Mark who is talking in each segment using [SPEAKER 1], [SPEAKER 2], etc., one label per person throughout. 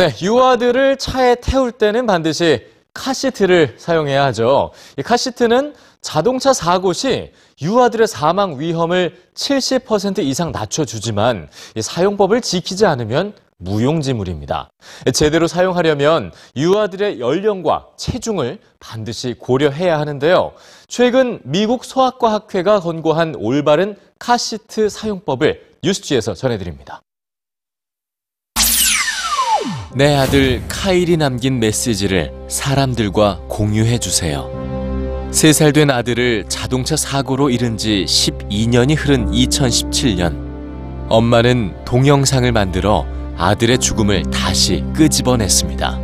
[SPEAKER 1] 네, 유아들을 차에 태울 때는 반드시 카시트를 사용해야 하죠. 이 카시트는 자동차 사고 시 유아들의 사망 위험을 70% 이상 낮춰주지만 이 사용법을 지키지 않으면 무용지물입니다. 제대로 사용하려면 유아들의 연령과 체중을 반드시 고려해야 하는데요. 최근 미국 소아과 학회가 권고한 올바른 카시트 사용법을 뉴스지에서 전해드립니다. 내 아들 카일이 남긴 메시지를 사람들과 공유해 주세요. 3살 된 아들을 자동차 사고로 잃은 지 12년이 흐른 2017년. 엄마는 동영상을 만들어 아들의 죽음을 다시 끄집어냈습니다.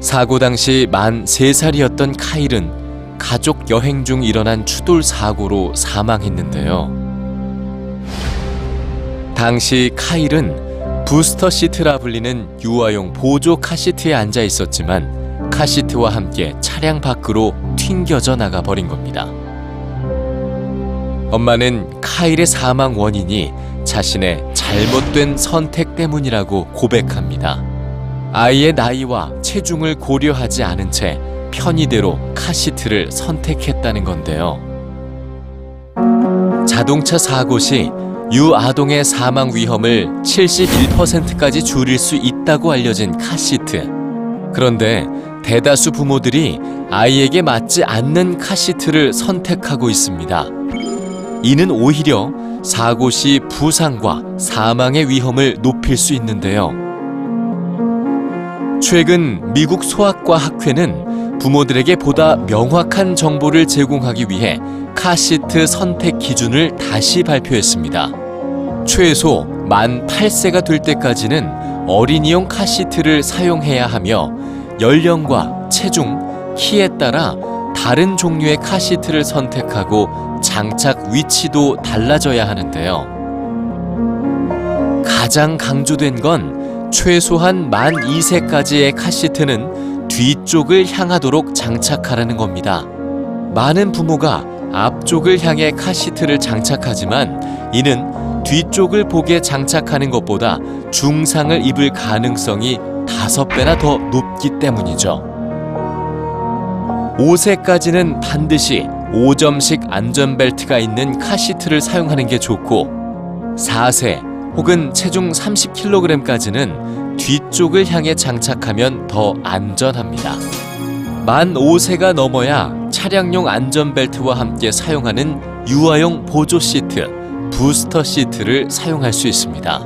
[SPEAKER 1] 사고 당시 만 3살이었던 카일은 가족 여행 중 일어난 추돌 사고로 사망했는데요. 당시 카일은 부스터 시트라 불리는 유아용 보조 카시트에 앉아 있었지만 카시트와 함께 차량 밖으로 튕겨져 나가 버린 겁니다. 엄마는 카일의 사망 원인이 자신의 잘못된 선택 때문이라고 고백합니다. 아이의 나이와 체중을 고려하지 않은 채 편의대로 카시트를 선택했다는 건데요. 자동차 사고 시 유아동의 사망 위험을 71%까지 줄일 수 있다고 알려진 카시트. 그런데 대다수 부모들이 아이에게 맞지 않는 카시트를 선택하고 있습니다. 이는 오히려 사고 시 부상과 사망의 위험을 높일 수 있는데요. 최근 미국 소아과 학회는 부모들에게 보다 명확한 정보를 제공하기 위해 카시트 선택 기준을 다시 발표했습니다. 최소 만 8세가 될 때까지는 어린이용 카시트를 사용해야 하며 연령과 체중, 키에 따라 다른 종류의 카시트를 선택하고 장착 위치도 달라져야 하는데요. 가장 강조된 건 최소한 만 2세까지의 카시트는 뒤쪽을 향하도록 장착하라는 겁니다. 많은 부모가 앞쪽을 향해 카시트를 장착하지만 이는 뒤쪽을 보게 장착하는 것보다 중상을 입을 가능성이 다섯 배나 더 높기 때문이죠. 5세까지는 반드시 5점씩 안전벨트가 있는 카시트를 사용하는 게 좋고 4세 혹은 체중 30kg까지는 뒤쪽을 향해 장착하면 더 안전합니다. 만 5세가 넘어야 차량용 안전벨트와 함께 사용하는 유아용 보조 시트, 부스터 시트를 사용할 수 있습니다.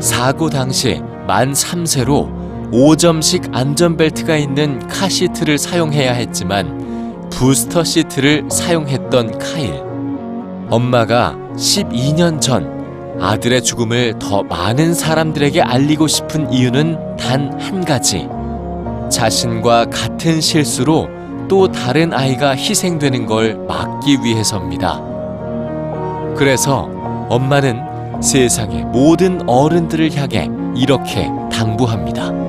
[SPEAKER 1] 사고 당시 만 3세로 5점식 안전벨트가 있는 카 시트를 사용해야 했지만 부스터 시트를 사용했던 카일. 엄마가 12년 전 아들의 죽음을 더 많은 사람들에게 알리고 싶은 이유는 단 한 가지. 자신과 같은 실수로 또 다른 아이가 희생되는 걸 막기 위해서입니다. 그래서 엄마는 세상의 모든 어른들을 향해 이렇게 당부합니다.